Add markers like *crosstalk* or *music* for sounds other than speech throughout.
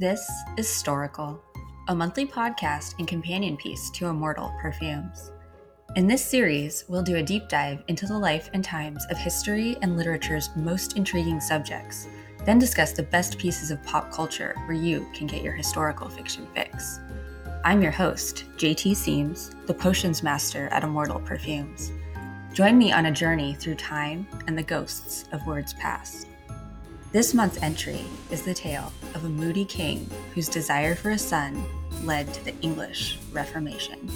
This is Storical, a monthly podcast and companion piece to Immortal Perfumes. In this series, we'll do a deep dive into the life and times of history and literature's most intriguing subjects, then discuss the best pieces of pop culture where you can get your historical fiction fix. I'm your host, JT Seams, the potions master at Immortal Perfumes. Join me on a journey through time and the ghosts of words past. This month's entry is the tale of a moody king whose desire for a son led to the English Reformation.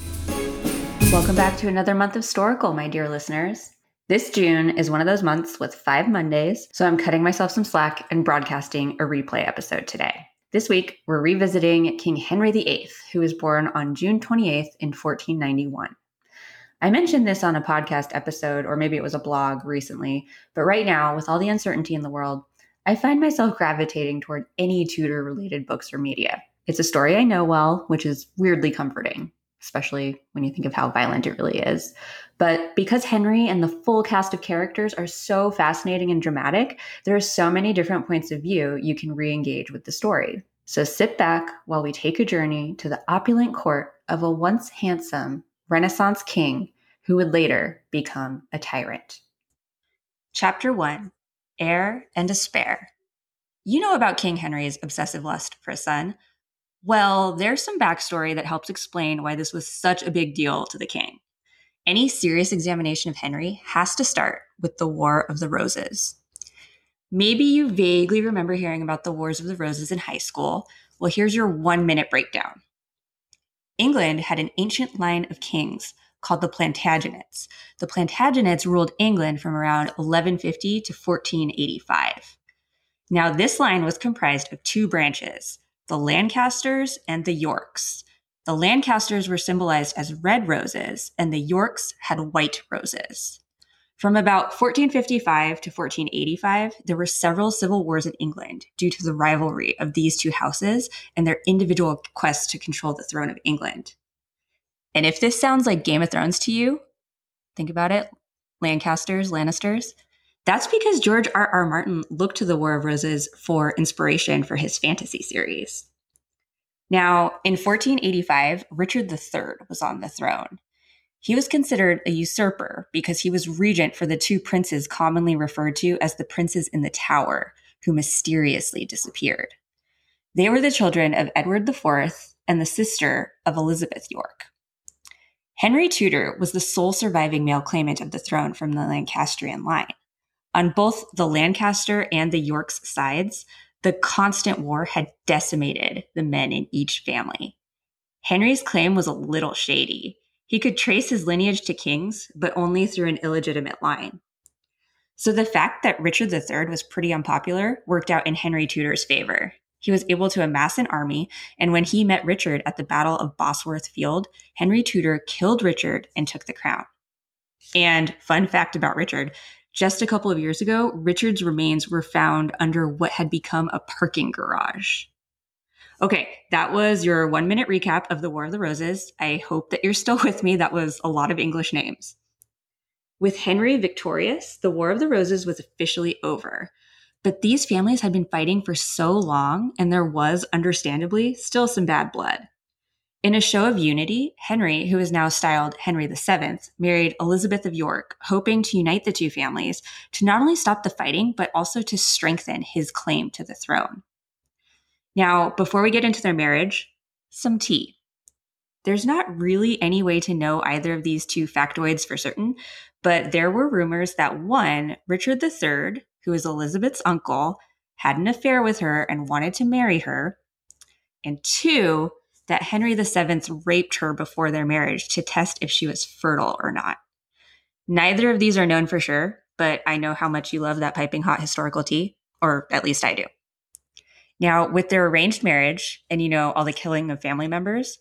Welcome back to another month of Storical, my dear listeners. This June is one of those months with five Mondays, so I'm cutting myself some slack and broadcasting a replay episode today. This week, we're revisiting King Henry VIII, who was born on June 28th in 1491. I mentioned this on a podcast episode, or maybe it was a blog recently, but right now, with all the uncertainty in the world, I find myself gravitating toward any Tudor related books or media. It's a story I know well, which is weirdly comforting, especially when you think of how violent it really is. But because Henry and the full cast of characters are so fascinating and dramatic, there are so many different points of view you can re engage with the story. So sit back while we take a journey to the opulent court of a once handsome Renaissance king who would later become a tyrant. Chapter 1 heir, and despair. You know about King Henry's obsessive lust for a son. Well, there's some backstory that helps explain why this was such a big deal to the king. Any serious examination of Henry has to start with the War of the Roses. Maybe you vaguely remember hearing about the Wars of the Roses in high school. Well, here's your one minute breakdown. England had an ancient line of kings called the Plantagenets. The Plantagenets ruled England from around 1150 to 1485. Now, this line was comprised of two branches the Lancasters and the Yorks. The Lancasters were symbolized as red roses, and the Yorks had white roses. From about 1455 to 1485, there were several civil wars in England due to the rivalry of these two houses and their individual quests to control the throne of England. And if this sounds like Game of Thrones to you, think about it Lancasters, Lannisters. That's because George R. R. Martin looked to the War of Roses for inspiration for his fantasy series. Now, in 1485, Richard III was on the throne. He was considered a usurper because he was regent for the two princes commonly referred to as the princes in the Tower, who mysteriously disappeared. They were the children of Edward IV and the sister of Elizabeth York. Henry Tudor was the sole surviving male claimant of the throne from the Lancastrian line. On both the Lancaster and the York's sides, the constant war had decimated the men in each family. Henry's claim was a little shady. He could trace his lineage to kings, but only through an illegitimate line. So the fact that Richard III was pretty unpopular worked out in Henry Tudor's favor. He was able to amass an army, and when he met Richard at the Battle of Bosworth Field, Henry Tudor killed Richard and took the crown. And fun fact about Richard just a couple of years ago, Richard's remains were found under what had become a parking garage. Okay, that was your one minute recap of the War of the Roses. I hope that you're still *laughs* with me. That was a lot of English names. With Henry victorious, the War of the Roses was officially over. But these families had been fighting for so long, and there was, understandably, still some bad blood. In a show of unity, Henry, who is now styled Henry VII, married Elizabeth of York, hoping to unite the two families to not only stop the fighting, but also to strengthen his claim to the throne. Now, before we get into their marriage, some tea. There's not really any way to know either of these two factoids for certain, but there were rumors that one, Richard III, who is Elizabeth's uncle, had an affair with her and wanted to marry her. And two, that Henry VII raped her before their marriage to test if she was fertile or not. Neither of these are known for sure, but I know how much you love that piping hot historical tea, or at least I do. Now, with their arranged marriage and, you know, all the killing of family members,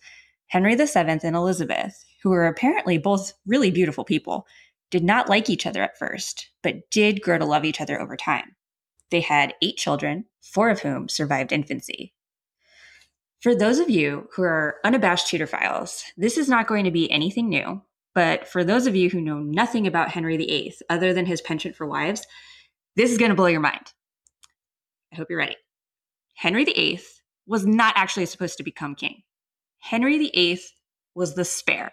Henry VII and Elizabeth, who were apparently both really beautiful people, did not like each other at first, but did grow to love each other over time. They had eight children, four of whom survived infancy. For those of you who are unabashed Tudorphiles, this is not going to be anything new. But for those of you who know nothing about Henry VIII other than his penchant for wives, this is going to blow your mind. I hope you're ready. Henry VIII was not actually supposed to become king. Henry VIII was the spare.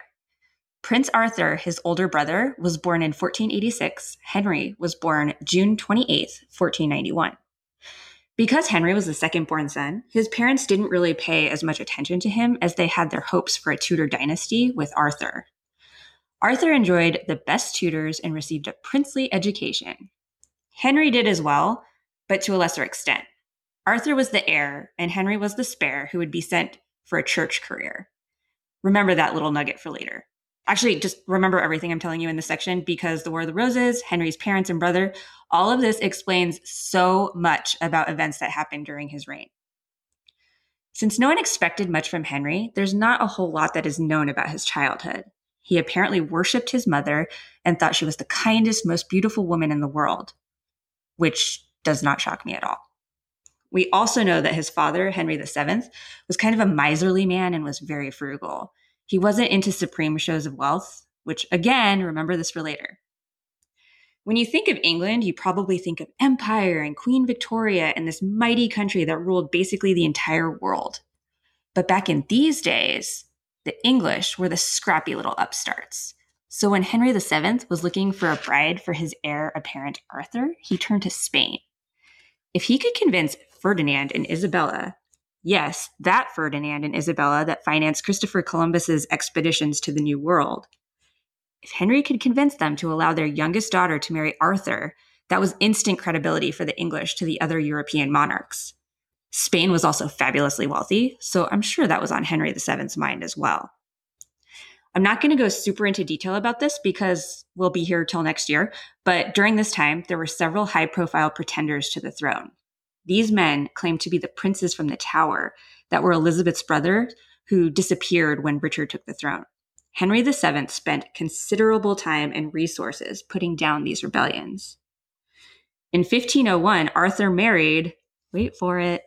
Prince Arthur, his older brother, was born in 1486. Henry was born June 28, 1491. Because Henry was the second born son, his parents didn't really pay as much attention to him as they had their hopes for a Tudor dynasty with Arthur. Arthur enjoyed the best tutors and received a princely education. Henry did as well, but to a lesser extent. Arthur was the heir, and Henry was the spare who would be sent for a church career. Remember that little nugget for later. Actually, just remember everything I'm telling you in this section because the War of the Roses, Henry's parents and brother, all of this explains so much about events that happened during his reign. Since no one expected much from Henry, there's not a whole lot that is known about his childhood. He apparently worshipped his mother and thought she was the kindest, most beautiful woman in the world, which does not shock me at all. We also know that his father, Henry VII, was kind of a miserly man and was very frugal. He wasn't into supreme shows of wealth, which again, remember this for later. When you think of England, you probably think of empire and Queen Victoria and this mighty country that ruled basically the entire world. But back in these days, the English were the scrappy little upstarts. So when Henry VII was looking for a bride for his heir apparent Arthur, he turned to Spain. If he could convince Ferdinand and Isabella, yes, that Ferdinand and Isabella that financed Christopher Columbus's expeditions to the New World, if Henry could convince them to allow their youngest daughter to marry Arthur, that was instant credibility for the English to the other European monarchs. Spain was also fabulously wealthy, so I'm sure that was on Henry VII's mind as well. I'm not going to go super into detail about this because we'll be here till next year, but during this time, there were several high profile pretenders to the throne. These men claimed to be the princes from the Tower that were Elizabeth's brother who disappeared when Richard took the throne. Henry VII spent considerable time and resources putting down these rebellions. In 1501, Arthur married, wait for it,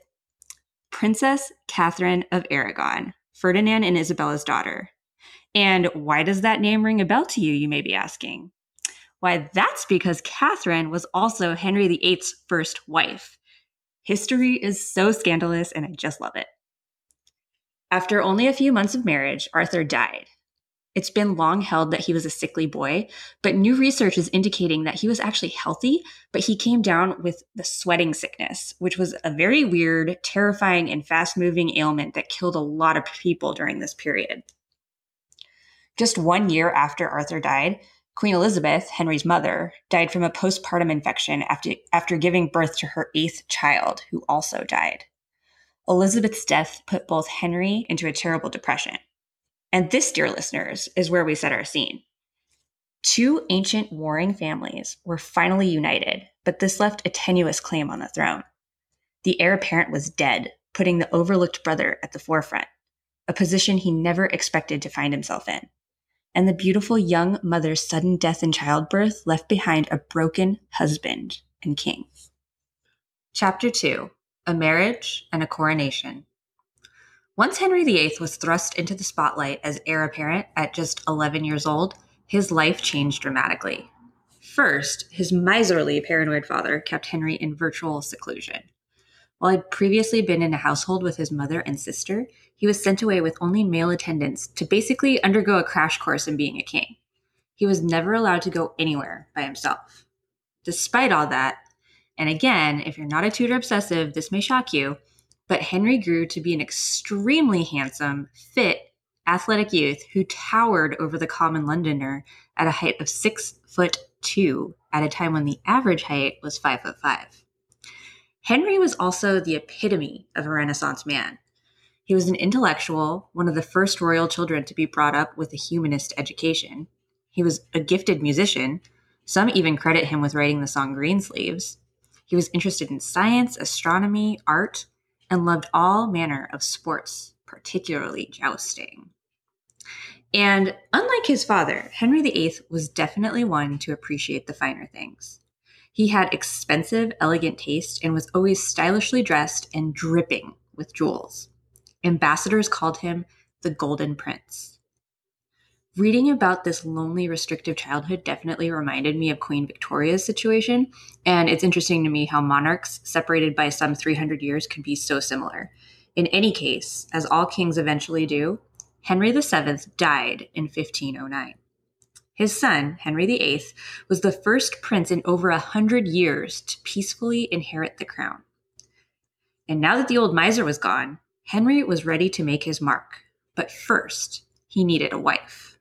Princess Catherine of Aragon, Ferdinand and Isabella's daughter. And why does that name ring a bell to you, you may be asking? Why, that's because Catherine was also Henry VIII's first wife. History is so scandalous, and I just love it. After only a few months of marriage, Arthur died. It's been long held that he was a sickly boy, but new research is indicating that he was actually healthy, but he came down with the sweating sickness, which was a very weird, terrifying, and fast moving ailment that killed a lot of people during this period. Just one year after Arthur died, Queen Elizabeth, Henry's mother, died from a postpartum infection after, after giving birth to her eighth child, who also died. Elizabeth's death put both Henry into a terrible depression. And this, dear listeners, is where we set our scene. Two ancient warring families were finally united, but this left a tenuous claim on the throne. The heir apparent was dead, putting the overlooked brother at the forefront, a position he never expected to find himself in. And the beautiful young mother's sudden death in childbirth left behind a broken husband and king. Chapter 2 A Marriage and a Coronation. Once Henry VIII was thrust into the spotlight as heir apparent at just 11 years old, his life changed dramatically. First, his miserly, paranoid father kept Henry in virtual seclusion. While he'd previously been in a household with his mother and sister, he was sent away with only male attendants to basically undergo a crash course in being a king. He was never allowed to go anywhere by himself. Despite all that, and again, if you're not a Tudor obsessive, this may shock you, but Henry grew to be an extremely handsome, fit, athletic youth who towered over the common Londoner at a height of six foot two at a time when the average height was five foot five. Henry was also the epitome of a Renaissance man. He was an intellectual, one of the first royal children to be brought up with a humanist education. He was a gifted musician. Some even credit him with writing the song Greensleeves. He was interested in science, astronomy, art, and loved all manner of sports, particularly jousting. And unlike his father, Henry VIII was definitely one to appreciate the finer things. He had expensive, elegant taste and was always stylishly dressed and dripping with jewels. Ambassadors called him the Golden Prince. Reading about this lonely, restrictive childhood definitely reminded me of Queen Victoria's situation, and it's interesting to me how monarchs separated by some 300 years could be so similar. In any case, as all kings eventually do, Henry VII died in 1509. His son, Henry VIII, was the first prince in over a hundred years to peacefully inherit the crown. And now that the old miser was gone, Henry was ready to make his mark. But first, he needed a wife.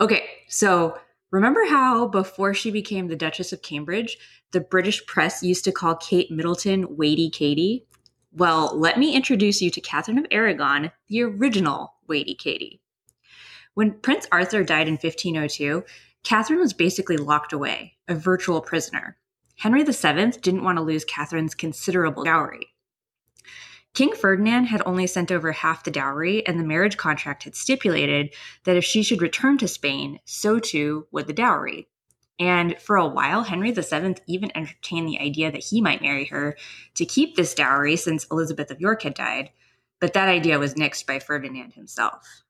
Okay, so remember how before she became the Duchess of Cambridge, the British press used to call Kate Middleton Waity Katie? Well, let me introduce you to Catherine of Aragon, the original Waity Katie. When Prince Arthur died in 1502, Catherine was basically locked away, a virtual prisoner. Henry VII didn't want to lose Catherine's considerable dowry. King Ferdinand had only sent over half the dowry, and the marriage contract had stipulated that if she should return to Spain, so too would the dowry. And for a while, Henry VII even entertained the idea that he might marry her to keep this dowry since Elizabeth of York had died, but that idea was nixed by Ferdinand himself.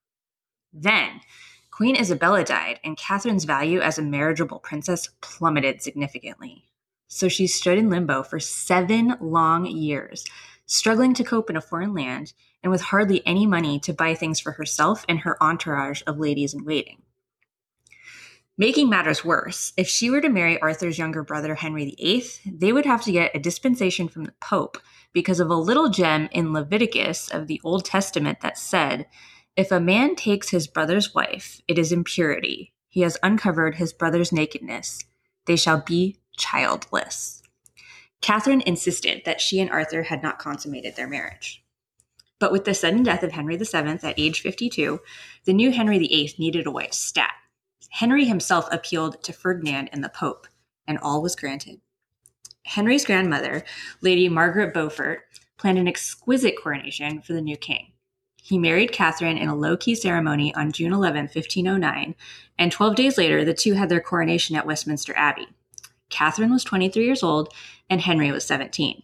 Then, Queen Isabella died, and Catherine's value as a marriageable princess plummeted significantly. So she stood in limbo for seven long years, struggling to cope in a foreign land and with hardly any money to buy things for herself and her entourage of ladies in waiting. Making matters worse, if she were to marry Arthur's younger brother Henry VIII, they would have to get a dispensation from the Pope because of a little gem in Leviticus of the Old Testament that said if a man takes his brother's wife, it is impurity. He has uncovered his brother's nakedness. They shall be childless. Catherine insisted that she and Arthur had not consummated their marriage. But with the sudden death of Henry VII at age 52, the new Henry VIII needed a wife stat. Henry himself appealed to Ferdinand and the Pope, and all was granted. Henry's grandmother, Lady Margaret Beaufort, planned an exquisite coronation for the new king. He married Catherine in a low key ceremony on June 11, 1509, and 12 days later, the two had their coronation at Westminster Abbey. Catherine was 23 years old, and Henry was 17.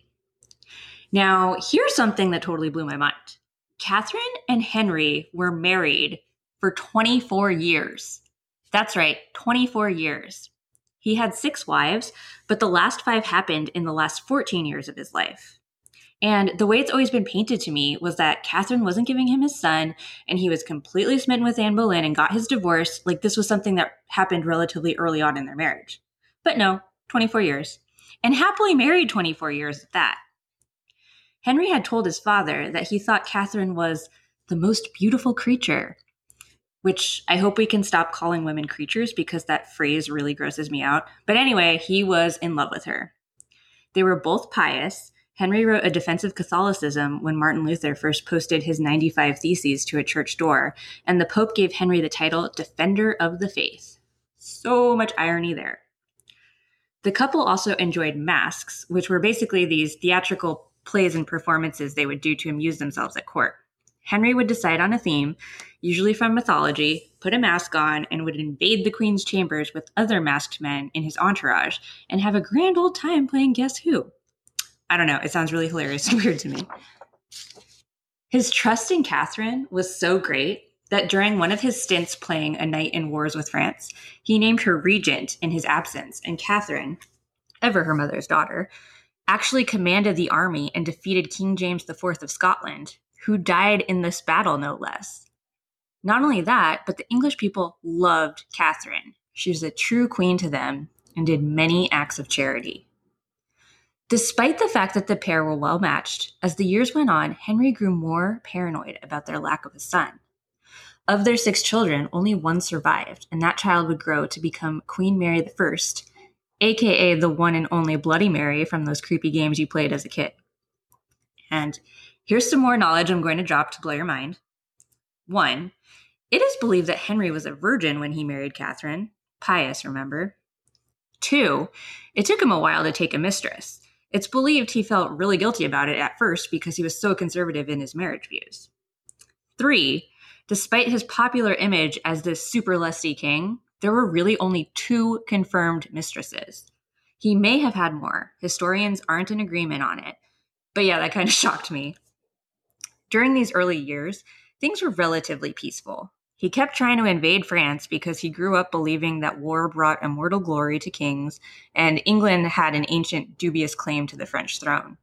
Now, here's something that totally blew my mind Catherine and Henry were married for 24 years. That's right, 24 years. He had six wives, but the last five happened in the last 14 years of his life. And the way it's always been painted to me was that Catherine wasn't giving him his son, and he was completely smitten with Anne Boleyn and got his divorce. Like this was something that happened relatively early on in their marriage. But no, 24 years. And happily married 24 years at that. Henry had told his father that he thought Catherine was the most beautiful creature, which I hope we can stop calling women creatures because that phrase really grosses me out. But anyway, he was in love with her. They were both pious, Henry wrote a defense of Catholicism when Martin Luther first posted his 95 Theses to a church door, and the Pope gave Henry the title Defender of the Faith. So much irony there. The couple also enjoyed masques, which were basically these theatrical plays and performances they would do to amuse themselves at court. Henry would decide on a theme, usually from mythology, put a mask on, and would invade the Queen's chambers with other masked men in his entourage and have a grand old time playing Guess Who. I don't know. It sounds really hilarious and *laughs* weird to me. His trust in Catherine was so great that during one of his stints playing a knight in wars with France, he named her regent in his absence, and Catherine, ever her mother's daughter, actually commanded the army and defeated King James IV of Scotland, who died in this battle, no less. Not only that, but the English people loved Catherine. She was a true queen to them and did many acts of charity. Despite the fact that the pair were well matched, as the years went on, Henry grew more paranoid about their lack of a son. Of their six children, only one survived, and that child would grow to become Queen Mary I, aka the one and only Bloody Mary from those creepy games you played as a kid. And here's some more knowledge I'm going to drop to blow your mind. One, it is believed that Henry was a virgin when he married Catherine. Pious, remember? Two, it took him a while to take a mistress. It's believed he felt really guilty about it at first because he was so conservative in his marriage views. Three, despite his popular image as this super lusty king, there were really only two confirmed mistresses. He may have had more. Historians aren't in agreement on it. But yeah, that kind of *laughs* shocked me. During these early years, things were relatively peaceful. He kept trying to invade France because he grew up believing that war brought immortal glory to kings, and England had an ancient dubious claim to the French throne.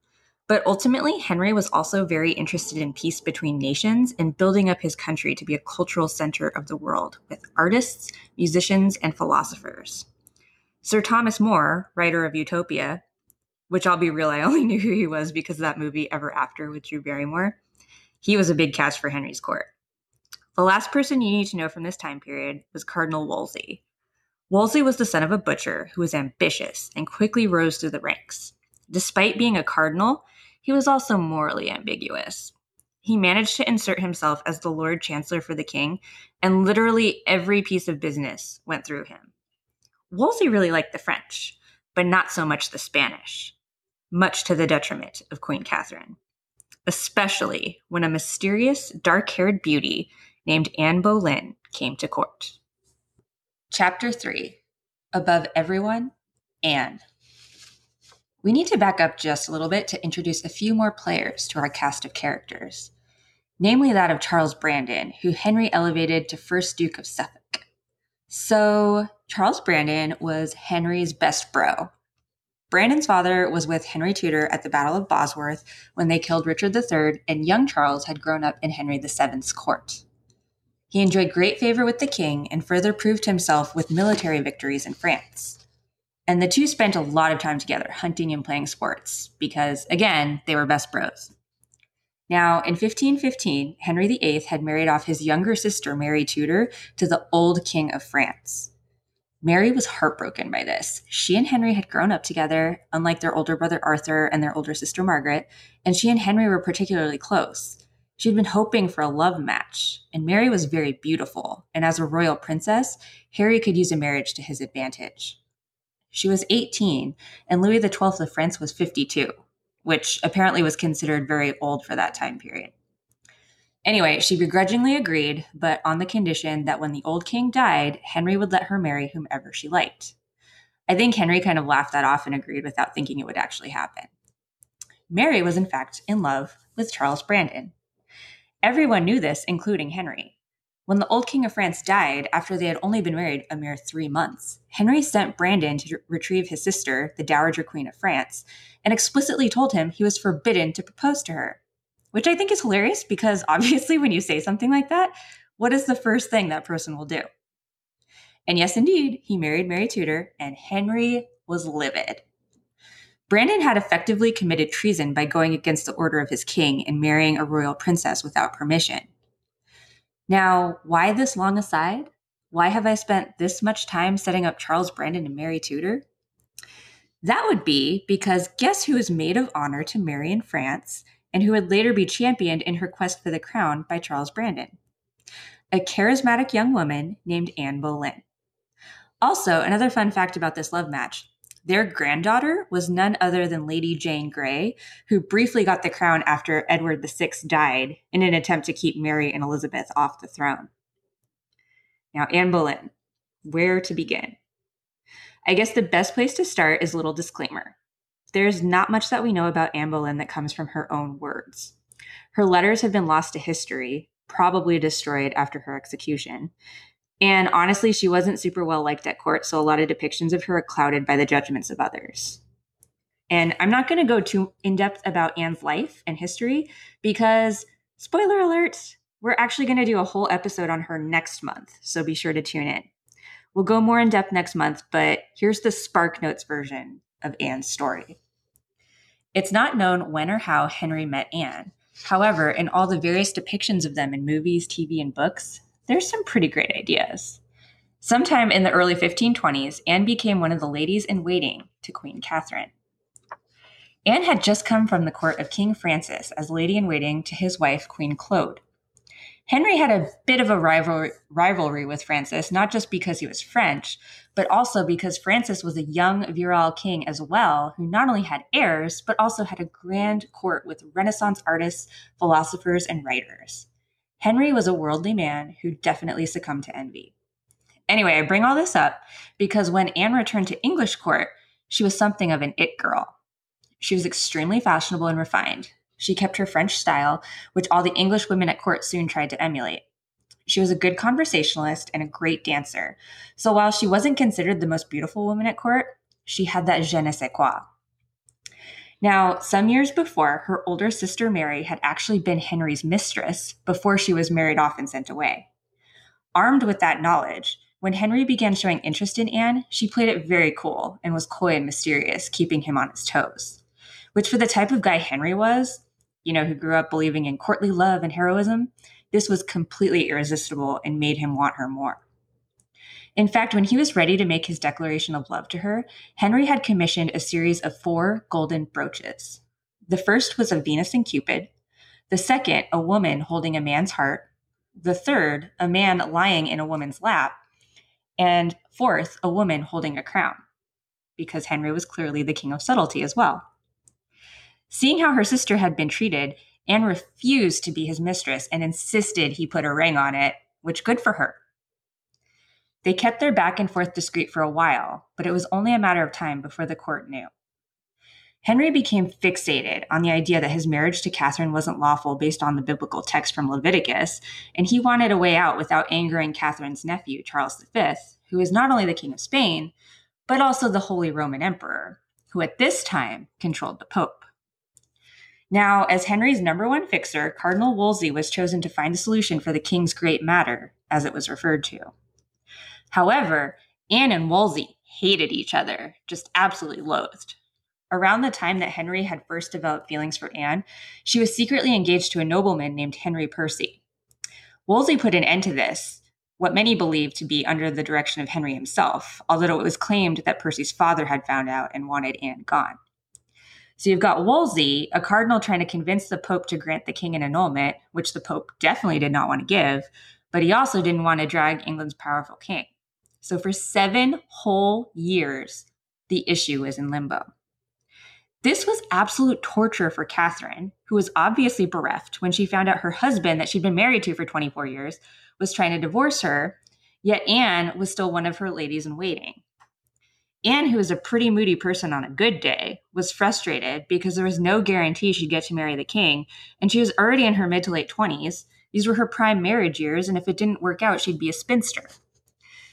But ultimately, Henry was also very interested in peace between nations and building up his country to be a cultural center of the world with artists, musicians, and philosophers. Sir Thomas More, writer of Utopia, which I'll be real, I *laughs* only knew who he was because of that movie Ever After with Drew Barrymore, he was a big catch for Henry's court. The last person you need to know from this time period was Cardinal Wolsey. Wolsey was the son of a butcher who was ambitious and quickly rose through the ranks. Despite being a cardinal, he was also morally ambiguous. He managed to insert himself as the Lord Chancellor for the king, and literally every piece of business went through him. Wolsey really liked the French, but not so much the Spanish, much to the detriment of Queen Catherine, especially when a mysterious dark haired beauty named Anne Boleyn came to court. Chapter 3 Above Everyone, Anne. We need to back up just a little bit to introduce a few more players to our cast of characters, namely that of Charles Brandon, who Henry elevated to first Duke of Suffolk. So, Charles Brandon was Henry's best bro. Brandon's father was with Henry Tudor at the Battle of Bosworth when they killed Richard III, and young Charles had grown up in Henry VII's court. He enjoyed great favor with the king and further proved himself with military victories in France. And the two spent a lot of time together hunting and playing sports because, again, they were best bros. Now, in 1515, Henry VIII had married off his younger sister, Mary Tudor, to the old king of France. Mary was heartbroken by this. She and Henry had grown up together, unlike their older brother Arthur and their older sister Margaret, and she and Henry were particularly close. She'd been hoping for a love match, and Mary was very beautiful, and as a royal princess, Harry could use a marriage to his advantage. She was 18, and Louis XII of France was 52, which apparently was considered very old for that time period. Anyway, she begrudgingly agreed, but on the condition that when the old king died, Henry would let her marry whomever she liked. I think Henry kind of laughed that off and agreed without thinking it would actually happen. Mary was, in fact, in love with Charles Brandon. Everyone knew this, including Henry. When the old king of France died after they had only been married a mere three months, Henry sent Brandon to retrieve his sister, the Dowager Queen of France, and explicitly told him he was forbidden to propose to her. Which I think is hilarious because *laughs* obviously, when you say something like that, what is the first thing that person will do? And yes, indeed, he married Mary Tudor, and Henry was livid. Brandon had effectively committed treason by going against the order of his king and marrying a royal princess without permission. Now, why this long aside? Why have I spent this much time setting up Charles Brandon and Mary Tudor? That would be because guess who is maid of honor to Mary in France and who would later be championed in her quest for the crown by Charles Brandon? A charismatic young woman named Anne Boleyn. Also, another fun fact about this love match their granddaughter was none other than Lady Jane Grey, who briefly got the crown after Edward VI died in an attempt to keep Mary and Elizabeth off the throne. Now, Anne Boleyn, where to begin? I guess the best place to start is a little disclaimer. There's not much that we know about Anne Boleyn that comes from her own words. Her letters have been lost to history, probably destroyed after her execution, and honestly, she wasn't super well liked at court, so a lot of depictions of her are clouded by the judgments of others. And I'm not going to go too in depth about Anne's life and history because, spoiler alert, we're actually going to do a whole episode on her next month, so be sure to tune in. We'll go more in depth next month, but here's the Spark Notes version of Anne's story. It's not known when or how Henry met Anne. However, in all the various depictions of them in movies, TV, and books, there's some pretty great ideas. Sometime in the early 1520s, Anne became one of the ladies in waiting to Queen Catherine. Anne had just come from the court of King Francis as lady in waiting to his wife, Queen Claude. Henry had a bit of a rivalry, rivalry with Francis, not just because he was French, but also because Francis was a young, virile king as well, who not only had heirs, but also had a grand court with Renaissance artists, philosophers, and writers. Henry was a worldly man who definitely succumbed to envy. Anyway, I bring all this up because when Anne returned to English court, she was something of an it girl. She was extremely fashionable and refined. She kept her French style, which all the English women at court soon tried to emulate. She was a good conversationalist and a great dancer. So while she wasn't considered the most beautiful woman at court, she had that je ne sais quoi. Now, some years before, her older sister Mary had actually been Henry's mistress before she was married off and sent away. Armed with that knowledge, when Henry began showing interest in Anne, she played it very cool and was coy and mysterious, keeping him on his toes. Which, for the type of guy Henry was, you know, who grew up believing in courtly love and heroism, this was completely irresistible and made him want her more. In fact, when he was ready to make his declaration of love to her, Henry had commissioned a series of four golden brooches. The first was a Venus and Cupid, the second, a woman holding a man's heart, the third, a man lying in a woman's lap, and fourth, a woman holding a crown, because Henry was clearly the king of subtlety as well. Seeing how her sister had been treated, Anne refused to be his mistress and insisted he put a ring on it, which good for her. They kept their back and forth discreet for a while, but it was only a matter of time before the court knew. Henry became fixated on the idea that his marriage to Catherine wasn't lawful based on the biblical text from Leviticus, and he wanted a way out without angering Catherine's nephew, Charles V, who is not only the King of Spain, but also the Holy Roman Emperor, who at this time controlled the Pope. Now, as Henry's number one fixer, Cardinal Wolsey was chosen to find a solution for the king's great matter, as it was referred to. However, Anne and Wolsey hated each other, just absolutely loathed. Around the time that Henry had first developed feelings for Anne, she was secretly engaged to a nobleman named Henry Percy. Wolsey put an end to this, what many believed to be under the direction of Henry himself, although it was claimed that Percy's father had found out and wanted Anne gone. So you've got Wolsey, a cardinal trying to convince the Pope to grant the king an annulment, which the Pope definitely did not want to give, but he also didn't want to drag England's powerful king. So for seven whole years, the issue was in limbo. This was absolute torture for Catherine, who was obviously bereft when she found out her husband, that she'd been married to for 24 years, was trying to divorce her, yet Anne was still one of her ladies in waiting. Anne, who was a pretty moody person on a good day, was frustrated because there was no guarantee she'd get to marry the king, and she was already in her mid to late 20s. These were her prime marriage years, and if it didn't work out, she'd be a spinster.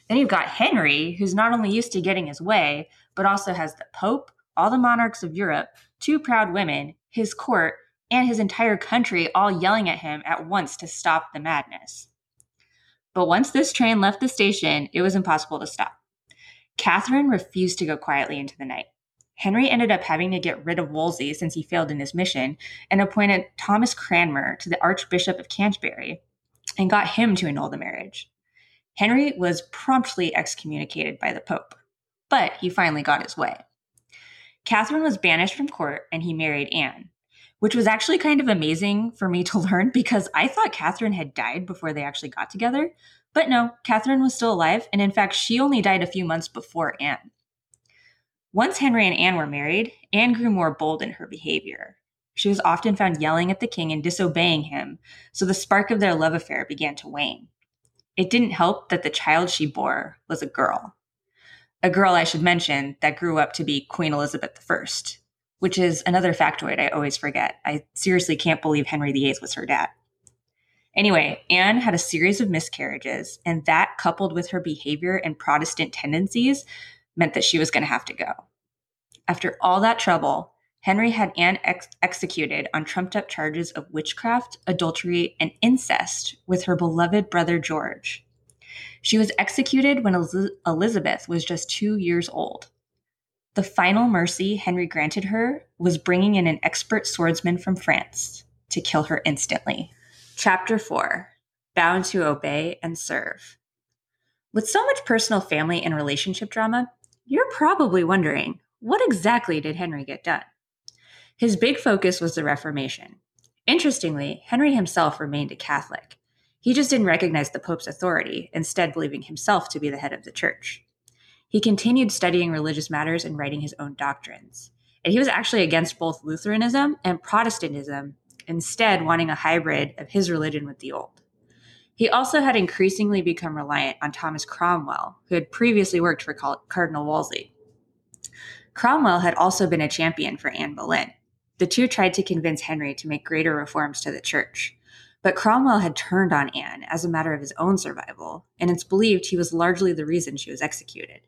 Then you've got Henry, who's not only used to getting his way, but also has the Pope, all the monarchs of Europe, two proud women, his court, and his entire country all yelling at him at once to stop the madness. But once this train left the station, it was impossible to stop. Catherine refused to go quietly into the night. Henry ended up having to get rid of Wolsey since he failed in his mission and appointed Thomas Cranmer to the Archbishop of Canterbury and got him to annul the marriage. Henry was promptly excommunicated by the Pope, but he finally got his way. Catherine was banished from court and he married Anne, which was actually kind of amazing for me to *laughs* learn because I thought Catherine had died before they actually got together. But no, Catherine was still alive, and in fact, she only died a few months before Anne. Once Henry and Anne were married, Anne grew more bold in her behavior. She was often found yelling at the king and disobeying him, so the spark of their love affair began to wane. It didn't help that the child she bore was a girl. A girl, I should mention, that grew up to be Queen Elizabeth I, which is another factoid I always forget. I seriously can't believe Henry VIII was her dad. Anyway, Anne had a series of miscarriages, and that, coupled with her behavior and Protestant tendencies, meant that she was going to have to go. After all that trouble, Henry had Anne ex- executed on trumped up charges of witchcraft, adultery, and incest with her beloved brother George. She was executed when Elizabeth was just two years old. The final mercy Henry granted her was bringing in an expert swordsman from France to kill her instantly. Chapter 4 Bound to Obey and Serve. With so much personal family and relationship drama, you're probably wondering what exactly did Henry get done? His big focus was the Reformation. Interestingly, Henry himself remained a Catholic. He just didn't recognize the Pope's authority, instead, believing himself to be the head of the church. He continued studying religious matters and writing his own doctrines. And he was actually against both Lutheranism and Protestantism, instead, wanting a hybrid of his religion with the old. He also had increasingly become reliant on Thomas Cromwell, who had previously worked for Cardinal Wolsey. Cromwell had also been a champion for Anne Boleyn, the two tried to convince Henry to make greater reforms to the church. But Cromwell had turned on Anne as a matter of his own survival, and it's believed he was largely the reason she was executed.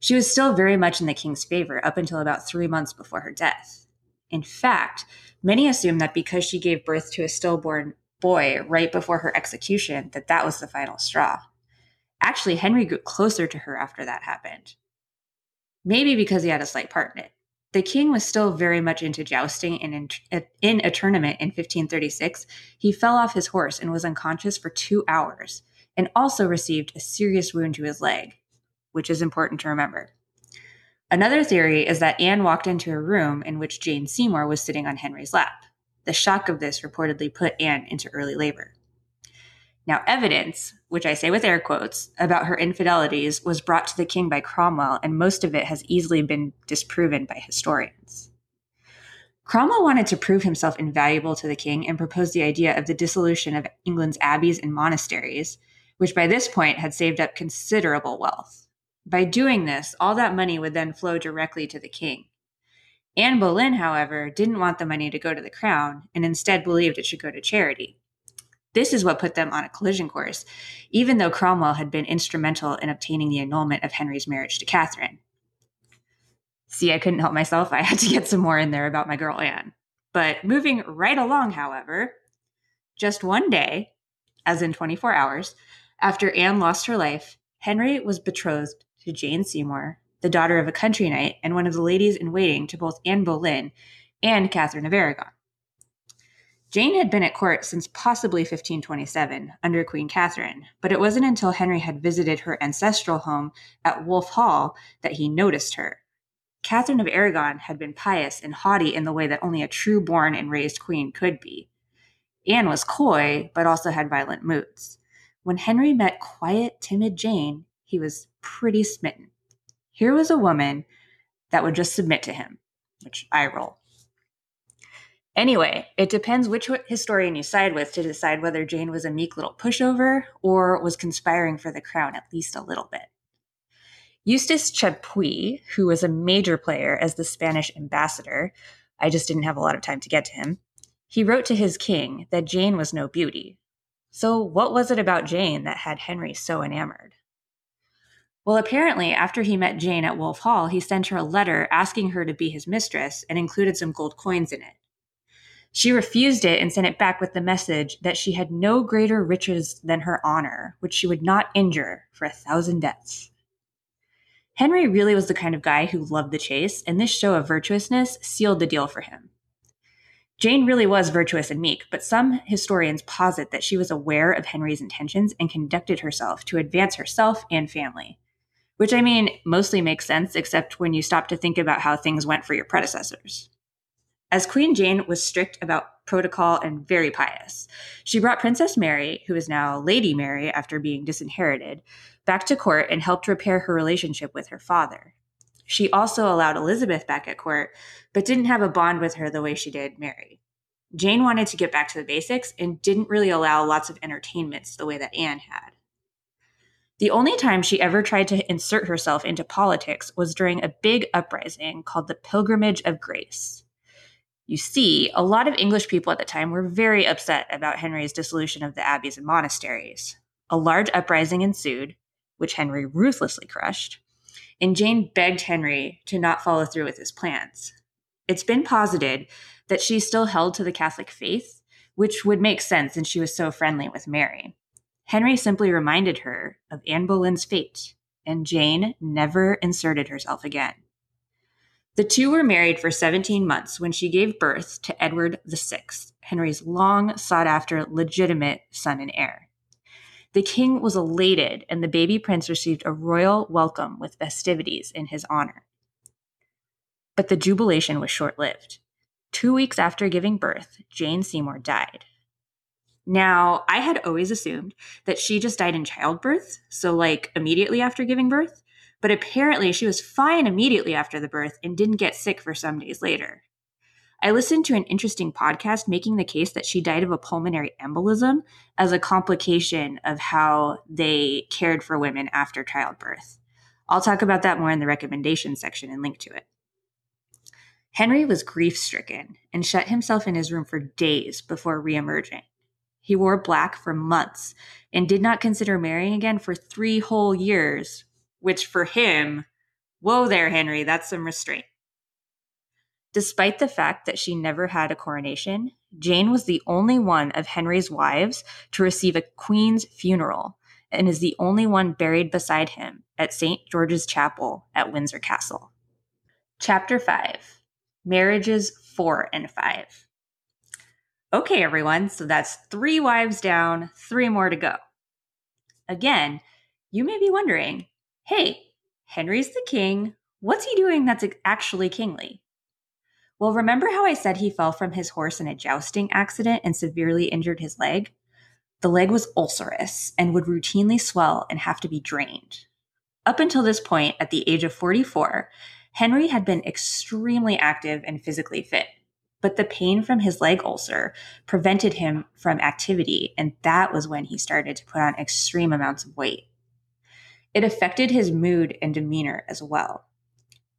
She was still very much in the king's favor up until about three months before her death. In fact, many assume that because she gave birth to a stillborn boy right before her execution, that that was the final straw. Actually, Henry grew closer to her after that happened. Maybe because he had a slight part in it. The king was still very much into jousting, and in, in a tournament in 1536, he fell off his horse and was unconscious for two hours, and also received a serious wound to his leg, which is important to remember. Another theory is that Anne walked into a room in which Jane Seymour was sitting on Henry's lap. The shock of this reportedly put Anne into early labor. Now, evidence, which I say with air quotes, about her infidelities was brought to the king by Cromwell, and most of it has easily been disproven by historians. Cromwell wanted to prove himself invaluable to the king and proposed the idea of the dissolution of England's abbeys and monasteries, which by this point had saved up considerable wealth. By doing this, all that money would then flow directly to the king. Anne Boleyn, however, didn't want the money to go to the crown and instead believed it should go to charity. This is what put them on a collision course, even though Cromwell had been instrumental in obtaining the annulment of Henry's marriage to Catherine. See, I couldn't help myself. I had to get some more in there about my girl Anne. But moving right along, however, just one day, as in 24 hours, after Anne lost her life, Henry was betrothed to Jane Seymour, the daughter of a country knight and one of the ladies in waiting to both Anne Boleyn and Catherine of Aragon. Jane had been at court since possibly 1527 under Queen Catherine, but it wasn't until Henry had visited her ancestral home at Wolf Hall that he noticed her. Catherine of Aragon had been pious and haughty in the way that only a true born and raised queen could be. Anne was coy, but also had violent moods. When Henry met quiet, timid Jane, he was pretty smitten. Here was a woman that would just submit to him, which I roll. Anyway, it depends which historian you side with to decide whether Jane was a meek little pushover or was conspiring for the crown at least a little bit. Eustace Chapuis, who was a major player as the Spanish ambassador, I just didn't have a lot of time to get to him, he wrote to his king that Jane was no beauty. So, what was it about Jane that had Henry so enamored? Well, apparently, after he met Jane at Wolf Hall, he sent her a letter asking her to be his mistress and included some gold coins in it. She refused it and sent it back with the message that she had no greater riches than her honor, which she would not injure for a thousand deaths. Henry really was the kind of guy who loved the chase, and this show of virtuousness sealed the deal for him. Jane really was virtuous and meek, but some historians posit that she was aware of Henry's intentions and conducted herself to advance herself and family. Which I mean, mostly makes sense, except when you stop to think about how things went for your predecessors. As Queen Jane was strict about protocol and very pious, she brought Princess Mary, who is now Lady Mary after being disinherited, back to court and helped repair her relationship with her father. She also allowed Elizabeth back at court, but didn't have a bond with her the way she did Mary. Jane wanted to get back to the basics and didn't really allow lots of entertainments the way that Anne had. The only time she ever tried to insert herself into politics was during a big uprising called the Pilgrimage of Grace. You see, a lot of English people at the time were very upset about Henry's dissolution of the abbeys and monasteries. A large uprising ensued, which Henry ruthlessly crushed, and Jane begged Henry to not follow through with his plans. It's been posited that she still held to the Catholic faith, which would make sense since she was so friendly with Mary. Henry simply reminded her of Anne Boleyn's fate, and Jane never inserted herself again. The two were married for 17 months when she gave birth to Edward VI, Henry's long sought after legitimate son and heir. The king was elated, and the baby prince received a royal welcome with festivities in his honor. But the jubilation was short lived. Two weeks after giving birth, Jane Seymour died. Now, I had always assumed that she just died in childbirth, so like immediately after giving birth. But apparently, she was fine immediately after the birth and didn't get sick for some days later. I listened to an interesting podcast making the case that she died of a pulmonary embolism as a complication of how they cared for women after childbirth. I'll talk about that more in the recommendation section and link to it. Henry was grief stricken and shut himself in his room for days before reemerging. He wore black for months and did not consider marrying again for three whole years which for him, whoa there, Henry, that's some restraint. Despite the fact that she never had a coronation, Jane was the only one of Henry's wives to receive a queen's funeral and is the only one buried beside him at St. George's Chapel at Windsor Castle. Chapter 5 Marriages 4 and 5. Okay, everyone, so that's three wives down, three more to go. Again, you may be wondering hey, Henry's the king. What's he doing that's actually kingly? Well, remember how I said he fell from his horse in a jousting accident and severely injured his leg? The leg was ulcerous and would routinely swell and have to be drained. Up until this point, at the age of 44, Henry had been extremely active and physically fit, but the pain from his leg ulcer prevented him from activity, and that was when he started to put on extreme amounts of weight. It affected his mood and demeanor as well.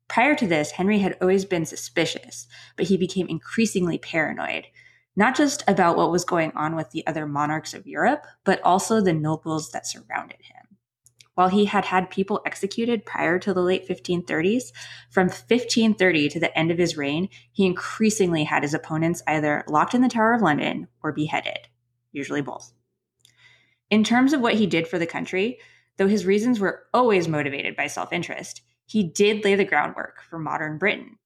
Prior to this, Henry had always been suspicious, but he became increasingly paranoid, not just about what was going on with the other monarchs of Europe, but also the nobles that surrounded him. While he had had people executed prior to the late 1530s, from 1530 to the end of his reign, he increasingly had his opponents either locked in the Tower of London or beheaded, usually both. In terms of what he did for the country, though his reasons were always motivated by self interest, he did lay the groundwork for modern Britain.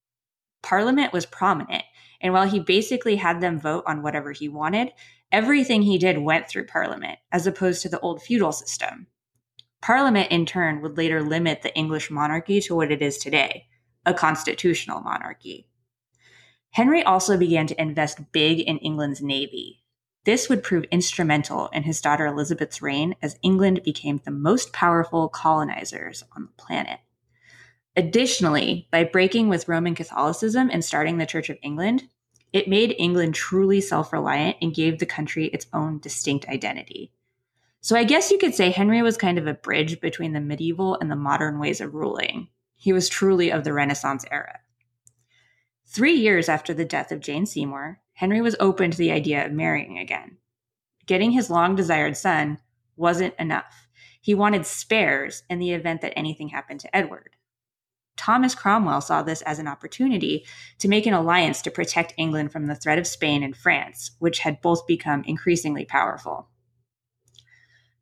Parliament was prominent, and while he basically had them vote on whatever he wanted, everything he did went through Parliament, as opposed to the old feudal system. Parliament, in turn, would later limit the English monarchy to what it is today a constitutional monarchy. Henry also began to invest big in England's navy. This would prove instrumental in his daughter Elizabeth's reign as England became the most powerful colonizers on the planet. Additionally, by breaking with Roman Catholicism and starting the Church of England, it made England truly self reliant and gave the country its own distinct identity. So I guess you could say Henry was kind of a bridge between the medieval and the modern ways of ruling. He was truly of the Renaissance era. Three years after the death of Jane Seymour, Henry was open to the idea of marrying again. Getting his long desired son wasn't enough. He wanted spares in the event that anything happened to Edward. Thomas Cromwell saw this as an opportunity to make an alliance to protect England from the threat of Spain and France, which had both become increasingly powerful.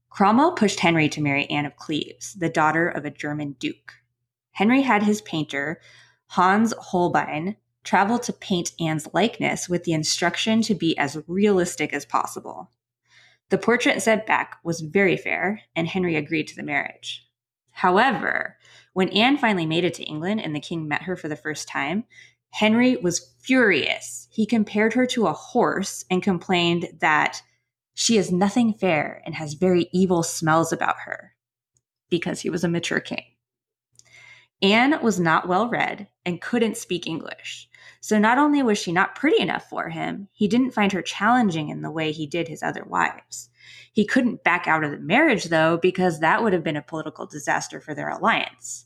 Cromwell pushed Henry to marry Anne of Cleves, the daughter of a German duke. Henry had his painter, Hans Holbein, travel to paint Anne's likeness with the instruction to be as realistic as possible. The portrait sent back was very fair, and Henry agreed to the marriage. However, when Anne finally made it to England and the king met her for the first time, Henry was furious. He compared her to a horse and complained that she is nothing fair and has very evil smells about her because he was a mature king. Anne was not well read and couldn't speak English. So not only was she not pretty enough for him, he didn't find her challenging in the way he did his other wives. He couldn't back out of the marriage, though, because that would have been a political disaster for their alliance.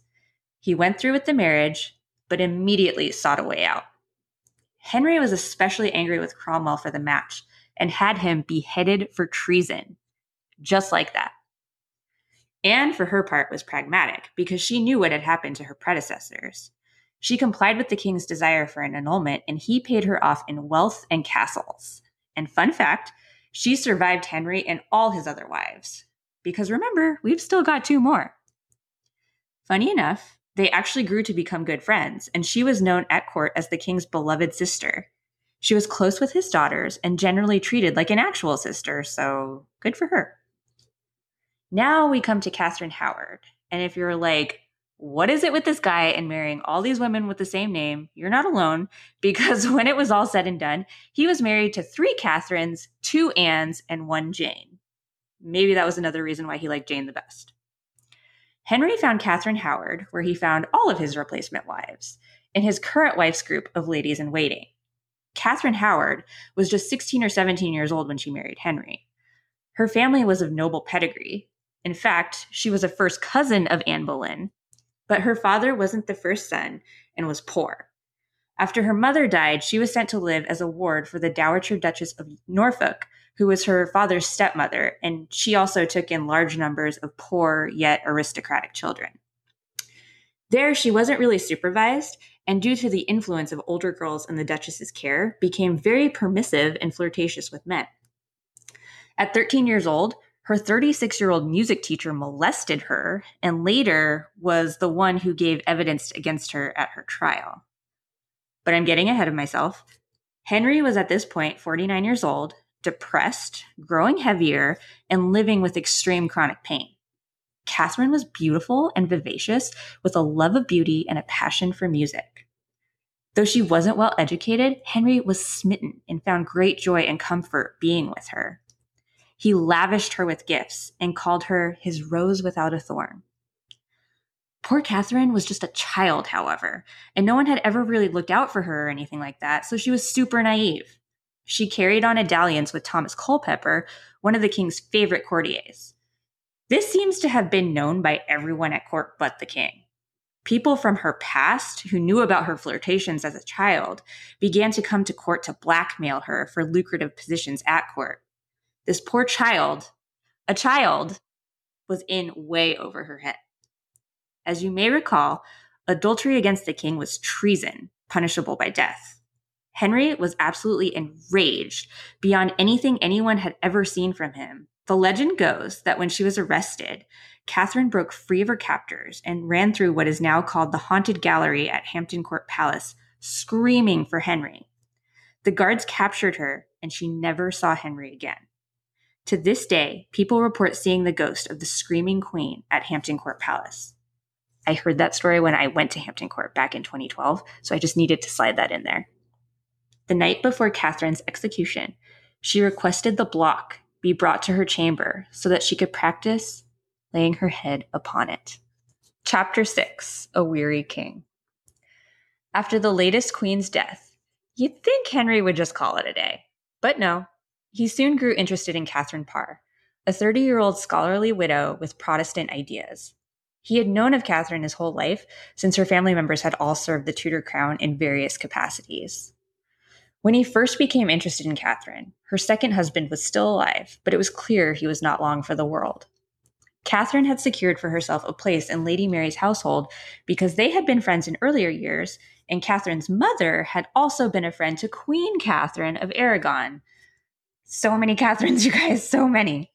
He went through with the marriage, but immediately sought a way out. Henry was especially angry with Cromwell for the match and had him beheaded for treason. Just like that. Anne, for her part, was pragmatic because she knew what had happened to her predecessors. She complied with the king's desire for an annulment, and he paid her off in wealth and castles. And fun fact, she survived Henry and all his other wives. Because remember, we've still got two more. Funny enough, they actually grew to become good friends, and she was known at court as the king's beloved sister. She was close with his daughters and generally treated like an actual sister, so good for her. Now we come to Catherine Howard. And if you're like, what is it with this guy and marrying all these women with the same name? You're not alone *laughs* because when it was all said and done, he was married to three Catherines, two Annes, and one Jane. Maybe that was another reason why he liked Jane the best. Henry found Catherine Howard, where he found all of his replacement wives, in his current wife's group of ladies in waiting. Catherine Howard was just 16 or 17 years old when she married Henry. Her family was of noble pedigree. In fact, she was a first cousin of Anne Boleyn, but her father wasn't the first son and was poor. After her mother died, she was sent to live as a ward for the Dowager Duchess of Norfolk, who was her father's stepmother, and she also took in large numbers of poor yet aristocratic children. There, she wasn't really supervised, and due to the influence of older girls in the Duchess's care, became very permissive and flirtatious with men. At 13 years old, her 36 year old music teacher molested her and later was the one who gave evidence against her at her trial. But I'm getting ahead of myself. Henry was at this point 49 years old, depressed, growing heavier, and living with extreme chronic pain. Catherine was beautiful and vivacious with a love of beauty and a passion for music. Though she wasn't well educated, Henry was smitten and found great joy and comfort being with her. He lavished her with gifts and called her his rose without a thorn. Poor Catherine was just a child, however, and no one had ever really looked out for her or anything like that, so she was super naive. She carried on a dalliance with Thomas Culpeper, one of the king's favorite courtiers. This seems to have been known by everyone at court but the king. People from her past who knew about her flirtations as a child began to come to court to blackmail her for lucrative positions at court. This poor child, a child, was in way over her head. As you may recall, adultery against the king was treason, punishable by death. Henry was absolutely enraged beyond anything anyone had ever seen from him the legend goes that when she was arrested, Catherine broke free of her captors and ran through what is now called the Haunted Gallery at Hampton Court Palace, screaming for Henry. The guards captured her, and she never saw Henry again. To this day, people report seeing the ghost of the Screaming Queen at Hampton Court Palace. I heard that story when I went to Hampton Court back in 2012, so I just needed to slide that in there. The night before Catherine's execution, she requested the block be brought to her chamber so that she could practice laying her head upon it. Chapter 6 A Weary King. After the latest queen's death, you'd think Henry would just call it a day. But no, he soon grew interested in Catherine Parr, a 30 year old scholarly widow with Protestant ideas. He had known of Catherine his whole life, since her family members had all served the Tudor crown in various capacities. When he first became interested in Catherine, her second husband was still alive, but it was clear he was not long for the world. Catherine had secured for herself a place in Lady Mary's household because they had been friends in earlier years, and Catherine's mother had also been a friend to Queen Catherine of Aragon. So many Catherines, *laughs* you guys, so many.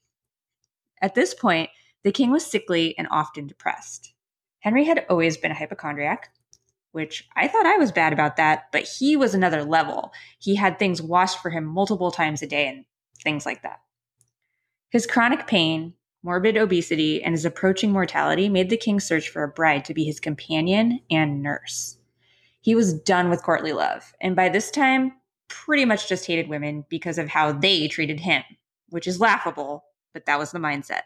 At this point, the king was sickly and often depressed. Henry had always been a hypochondriac, which I thought I was bad about that, but he was another level. He had things washed for him multiple times a day and things like that. His chronic pain, morbid obesity, and his approaching mortality made the king search for a bride to be his companion and nurse. He was done with courtly love, and by this time, pretty much just hated women because of how they treated him, which is laughable, but that was the mindset.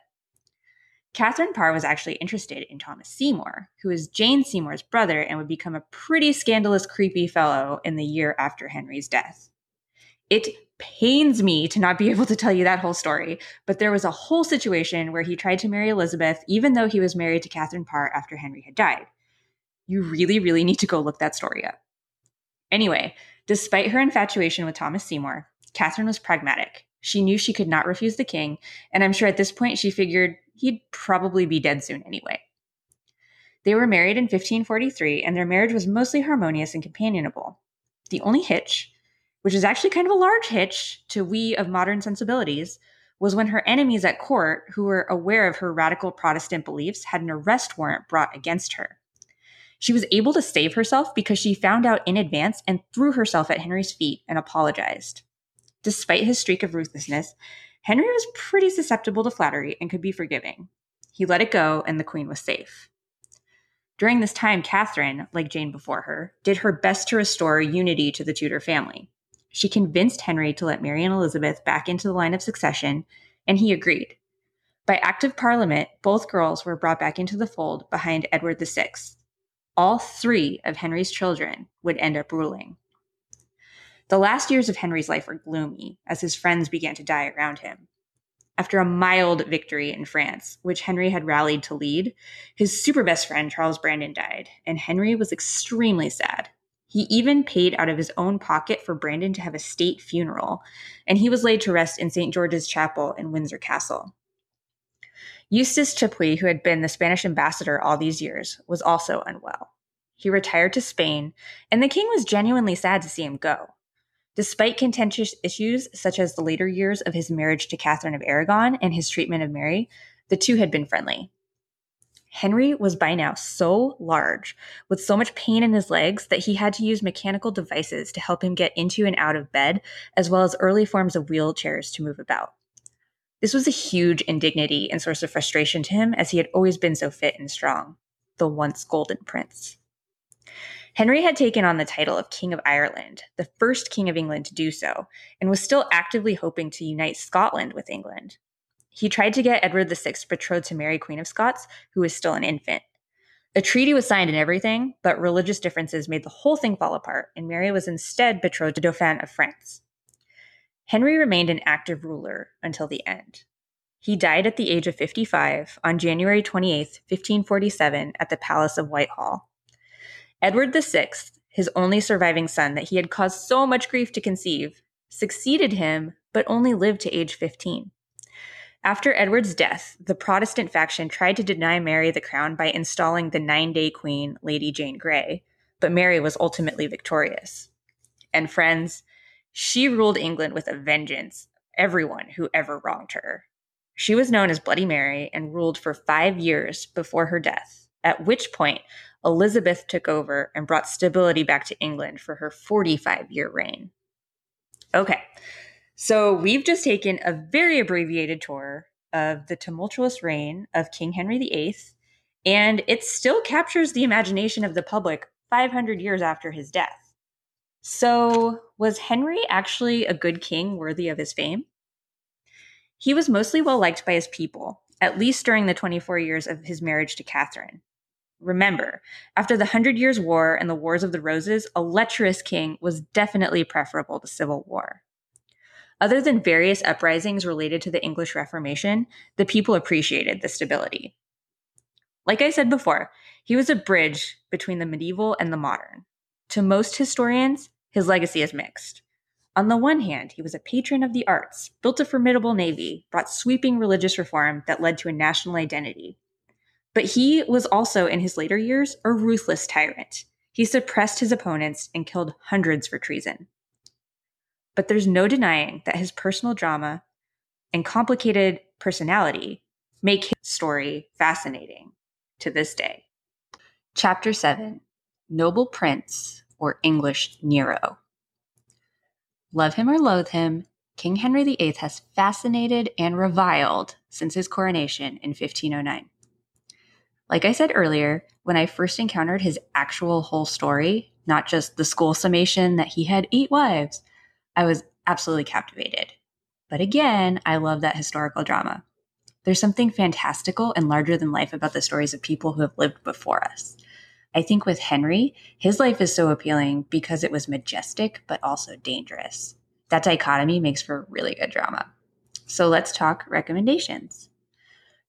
Catherine Parr was actually interested in Thomas Seymour, who is Jane Seymour's brother and would become a pretty scandalous, creepy fellow in the year after Henry's death. It pains me to not be able to tell you that whole story, but there was a whole situation where he tried to marry Elizabeth, even though he was married to Catherine Parr after Henry had died. You really, really need to go look that story up. Anyway, despite her infatuation with Thomas Seymour, Catherine was pragmatic. She knew she could not refuse the king, and I'm sure at this point she figured he'd probably be dead soon anyway. They were married in 1543, and their marriage was mostly harmonious and companionable. The only hitch, which is actually kind of a large hitch to we of modern sensibilities, was when her enemies at court, who were aware of her radical Protestant beliefs, had an arrest warrant brought against her. She was able to save herself because she found out in advance and threw herself at Henry's feet and apologized. Despite his streak of ruthlessness, Henry was pretty susceptible to flattery and could be forgiving. He let it go, and the queen was safe. During this time, Catherine, like Jane before her, did her best to restore unity to the Tudor family. She convinced Henry to let Mary and Elizabeth back into the line of succession, and he agreed. By Act of Parliament, both girls were brought back into the fold behind Edward VI. All three of Henry's children would end up ruling. The last years of Henry's life were gloomy as his friends began to die around him. After a mild victory in France, which Henry had rallied to lead, his super best friend Charles Brandon died, and Henry was extremely sad. He even paid out of his own pocket for Brandon to have a state funeral, and he was laid to rest in St. George's Chapel in Windsor Castle. Eustace Chapuis, who had been the Spanish ambassador all these years, was also unwell. He retired to Spain, and the king was genuinely sad to see him go. Despite contentious issues such as the later years of his marriage to Catherine of Aragon and his treatment of Mary, the two had been friendly. Henry was by now so large, with so much pain in his legs, that he had to use mechanical devices to help him get into and out of bed, as well as early forms of wheelchairs to move about. This was a huge indignity and source of frustration to him, as he had always been so fit and strong, the once golden prince. Henry had taken on the title of King of Ireland, the first King of England to do so, and was still actively hoping to unite Scotland with England. He tried to get Edward VI betrothed to Mary, Queen of Scots, who was still an infant. A treaty was signed and everything, but religious differences made the whole thing fall apart, and Mary was instead betrothed to Dauphin of France. Henry remained an active ruler until the end. He died at the age of 55 on January 28, 1547, at the Palace of Whitehall. Edward VI, his only surviving son that he had caused so much grief to conceive, succeeded him, but only lived to age 15. After Edward's death, the Protestant faction tried to deny Mary the crown by installing the nine day queen, Lady Jane Grey, but Mary was ultimately victorious. And friends, she ruled England with a vengeance, everyone who ever wronged her. She was known as Bloody Mary and ruled for five years before her death, at which point Elizabeth took over and brought stability back to England for her 45 year reign. Okay, so we've just taken a very abbreviated tour of the tumultuous reign of King Henry VIII, and it still captures the imagination of the public 500 years after his death. So, was Henry actually a good king worthy of his fame? He was mostly well liked by his people, at least during the 24 years of his marriage to Catherine. Remember, after the Hundred Years' War and the Wars of the Roses, a lecherous king was definitely preferable to civil war. Other than various uprisings related to the English Reformation, the people appreciated the stability. Like I said before, he was a bridge between the medieval and the modern. To most historians, his legacy is mixed. On the one hand, he was a patron of the arts, built a formidable navy, brought sweeping religious reform that led to a national identity, but he was also, in his later years, a ruthless tyrant. He suppressed his opponents and killed hundreds for treason. But there's no denying that his personal drama and complicated personality make his story fascinating to this day. Chapter 7 Noble Prince or English Nero. Love him or loathe him, King Henry VIII has fascinated and reviled since his coronation in 1509. Like I said earlier, when I first encountered his actual whole story, not just the school summation that he had eight wives, I was absolutely captivated. But again, I love that historical drama. There's something fantastical and larger than life about the stories of people who have lived before us. I think with Henry, his life is so appealing because it was majestic but also dangerous. That dichotomy makes for really good drama. So let's talk recommendations.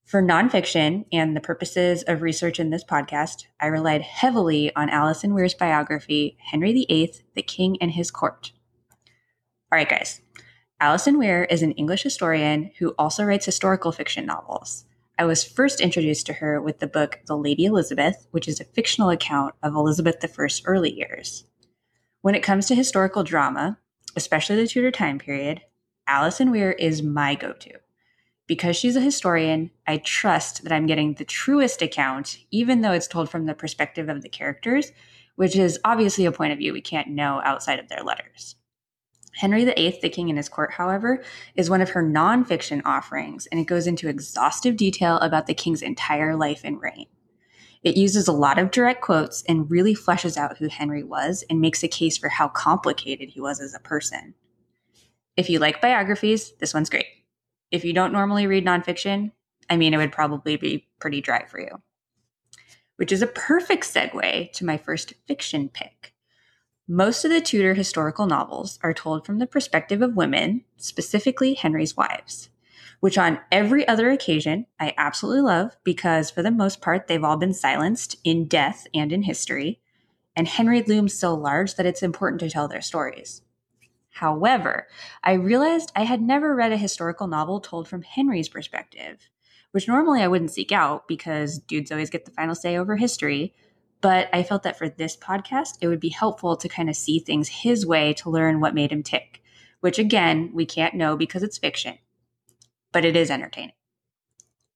For nonfiction and the purposes of research in this podcast, I relied heavily on Alison Weir's biography, Henry VIII, The King and His Court. All right, guys. Alison Weir is an English historian who also writes historical fiction novels. I was first introduced to her with the book The Lady Elizabeth, which is a fictional account of Elizabeth I's early years. When it comes to historical drama, especially the Tudor time period, Alison Weir is my go to. Because she's a historian, I trust that I'm getting the truest account, even though it's told from the perspective of the characters, which is obviously a point of view we can't know outside of their letters. Henry VIII, the King and His Court, however, is one of her nonfiction offerings, and it goes into exhaustive detail about the king's entire life and reign. It uses a lot of direct quotes and really fleshes out who Henry was and makes a case for how complicated he was as a person. If you like biographies, this one's great. If you don't normally read nonfiction, I mean, it would probably be pretty dry for you. Which is a perfect segue to my first fiction pick. Most of the Tudor historical novels are told from the perspective of women, specifically Henry's wives, which on every other occasion I absolutely love because for the most part they've all been silenced in death and in history, and Henry looms so large that it's important to tell their stories. However, I realized I had never read a historical novel told from Henry's perspective, which normally I wouldn't seek out because dudes always get the final say over history. But I felt that for this podcast, it would be helpful to kind of see things his way to learn what made him tick, which again, we can't know because it's fiction, but it is entertaining.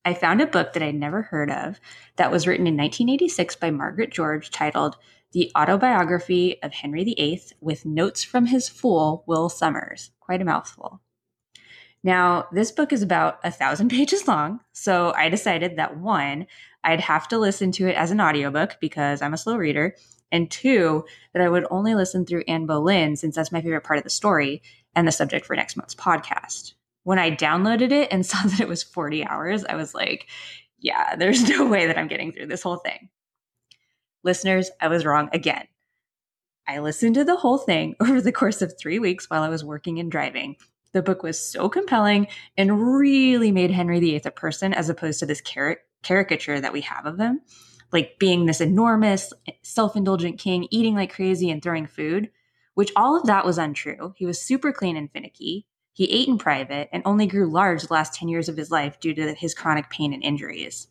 I found a book that I'd never heard of that was written in 1986 by Margaret George titled The Autobiography of Henry VIII with Notes from His Fool, Will Somers. Quite a mouthful. Now, this book is about a thousand *laughs* pages long, so I decided that one, I'd have to listen to it as an audiobook because I'm a slow reader, and two, that I would only listen through Anne Boleyn since that's my favorite part of the story and the subject for next month's podcast. When I downloaded it and *laughs* saw that it was 40 hours, I was like, yeah, there's *laughs* no way that I'm getting through this whole thing. Listeners, I was wrong again. I listened to the whole thing over the course of three weeks while I was working and driving, the book was so compelling and really made Henry VIII a person as opposed to this car- caricature that we have of him, like being this enormous, self indulgent king, eating like crazy and throwing food, which all of that was untrue. He was super clean and finicky. He ate in private and only grew large the last 10 years of his life due to his chronic pain and injuries.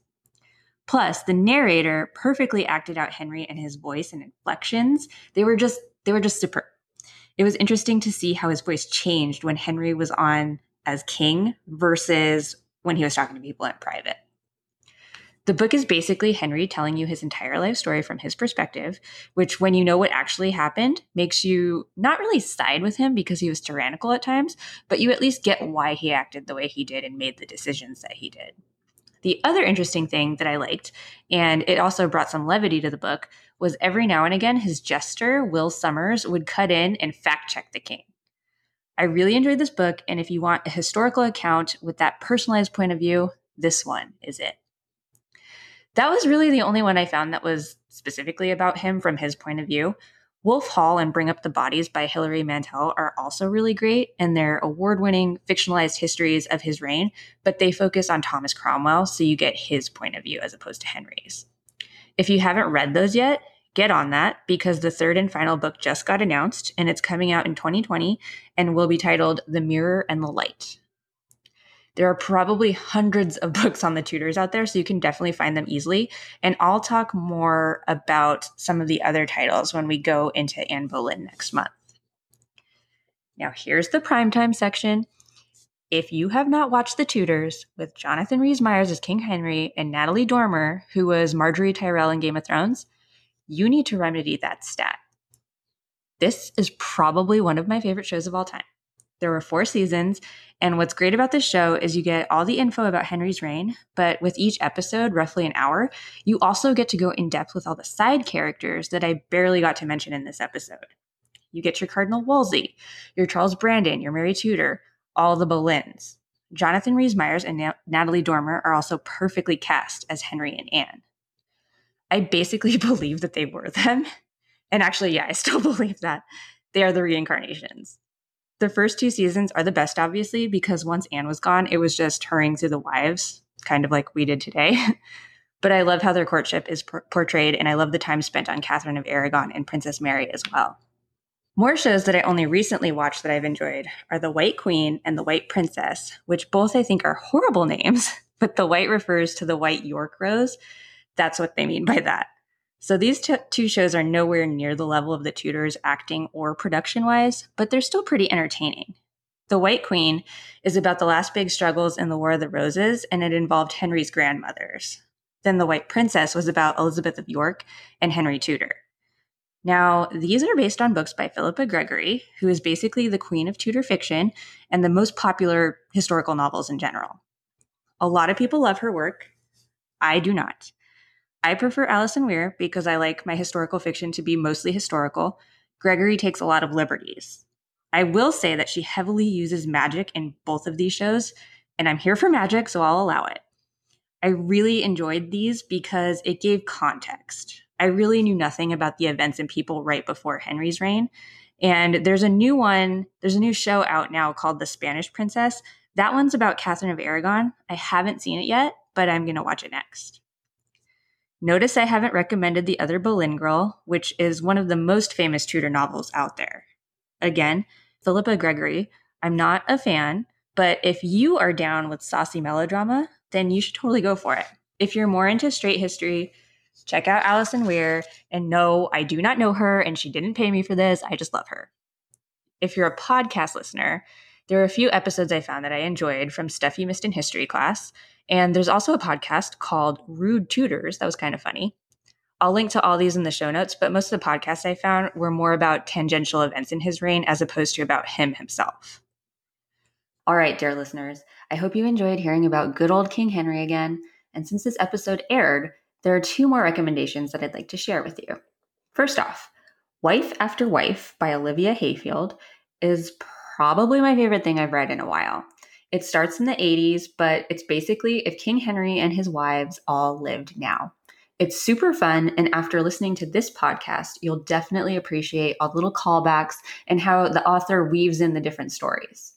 Plus, the narrator perfectly acted out Henry and his voice and inflections. They were just they were just superb it was interesting to see how his voice changed when Henry was on as king versus when he was talking to people in private. The book is basically Henry telling you his entire life story from his perspective, which, when you know what actually happened, makes you not really side with him because he was tyrannical at times, but you at least get why he acted the way he did and made the decisions that he did. The other interesting thing that I liked, and it also brought some levity to the book, was every now and again his jester, Will Somers, would cut in and fact check the king. I really enjoyed this book, and if you want a historical account with that personalized point of view, this one is it. That was really the only one I found that was specifically about him from his point of view. Wolf Hall and Bring Up the Bodies by Hilary Mantel are also really great, and they're award winning fictionalized histories of his reign, but they focus on Thomas Cromwell, so you get his point of view as opposed to Henry's. If you haven't read those yet, get on that because the third and final book just got announced and it's coming out in 2020 and will be titled The Mirror and the Light. There are probably hundreds of *laughs* books on the Tudors out there, so you can definitely find them easily. And I'll talk more about some of the other titles when we go into Anne Boleyn next month. Now, here's the primetime section. If you have not watched The Tudors with Jonathan Rhys Meyers as King Henry and Natalie Dormer, who was Margaery Tyrell in Game of Thrones, you need to remedy that stat. This is probably one of my favorite shows of all time. There were four seasons, and what's great about this show is you get all the info about Henry's reign, but with each episode, roughly an hour, you also get to go in depth with all the side characters that I barely got to mention in this episode. You get your Cardinal Wolsey, your Charles Brandon, your Mary Tudor, all the Boleyns. Jonathan Rhys Meyers and Na- Natalie Dormer are also perfectly cast as Henry and Anne. I basically *laughs* believe that they were them. And actually, yeah, I still *laughs* believe that. They are the reincarnations. The first two seasons are the best, obviously, because once Anne was gone, it was just hurrying through the wives, kind of like we did today. *laughs* but I love how their courtship is por- portrayed, and I love the time spent on Catherine of Aragon and Princess Mary as well. More shows that I only recently watched that I've enjoyed are The White Queen and The White Princess, which both I think are horrible names, but the white refers to the white York rose, that's what they mean by that. So these t- two shows are nowhere near the level of the Tudors acting or production wise, but they're still pretty entertaining. The White Queen is about the last big struggles in the War of the Roses, and it involved Henry's grandmothers. Then The White Princess was about Elizabeth of York and Henry Tudor. Now, these are based on books by Philippa Gregory, who is basically the queen of Tudor fiction and the most popular historical novels in general. A lot of people love her work. I do not. I prefer Alison Weir because I like my historical fiction to be mostly historical. Gregory takes a lot of liberties. I will say that she heavily uses magic in both of these shows, and I'm here for magic, so I'll allow it. I really enjoyed these because it gave context. I really knew nothing about the events and people right before Henry's reign. And there's a new one, there's a new show out now called The Spanish Princess. That one's about Catherine of Aragon. I haven't seen it yet, but I'm going to watch it next. Notice I haven't recommended The Other Boleyn Girl, which is one of the most famous Tudor novels out there. Again, Philippa Gregory. I'm not a fan, but if you are down with saucy melodrama, then you should totally go for it. If you're more into straight history, check out Alison Weir. And no, I do not know her and she didn't pay me for this. I just love her. If you're a podcast listener, there are a few episodes I found that I enjoyed from stuff you missed in history class. And there's also a podcast called Rude Tudors that was kind of funny. I'll link to all these in the show notes, but most of the podcasts I found were more about tangential events in his reign as opposed to about him himself. All right, dear listeners, I hope you enjoyed hearing about good old King Henry again. And since this episode aired, there are two more recommendations that I'd like to share with you. First off, Wife After Wife by Olivia Hayfield is probably my favorite thing I've read in a while. It starts in the 80s, but it's basically if King Henry and his wives all lived now. It's super fun. And after listening to this podcast, you'll definitely appreciate all the little callbacks and how the author weaves in the different stories.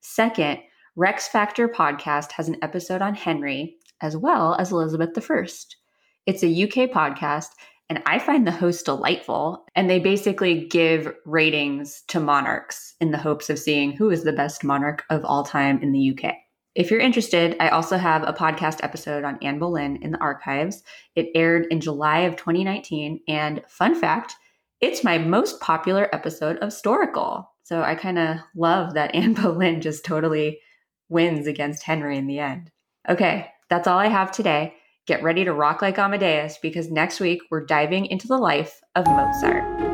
Second, Rex Factor podcast has an episode on Henry as well as Elizabeth I. It's a UK podcast, and I find the host delightful. And they basically give ratings to monarchs in the hopes of seeing who is the best monarch of all time in the UK. If you're interested, I also have a podcast episode on Anne Boleyn in the archives. It aired in July of 2019. And fun fact, it's my most popular episode of Storical. So I kind of love that *laughs* Anne Boleyn just totally wins against Henry in the end. Okay, that's all I have today. Get ready to rock like Amadeus because next week we're diving into the life of Mozart.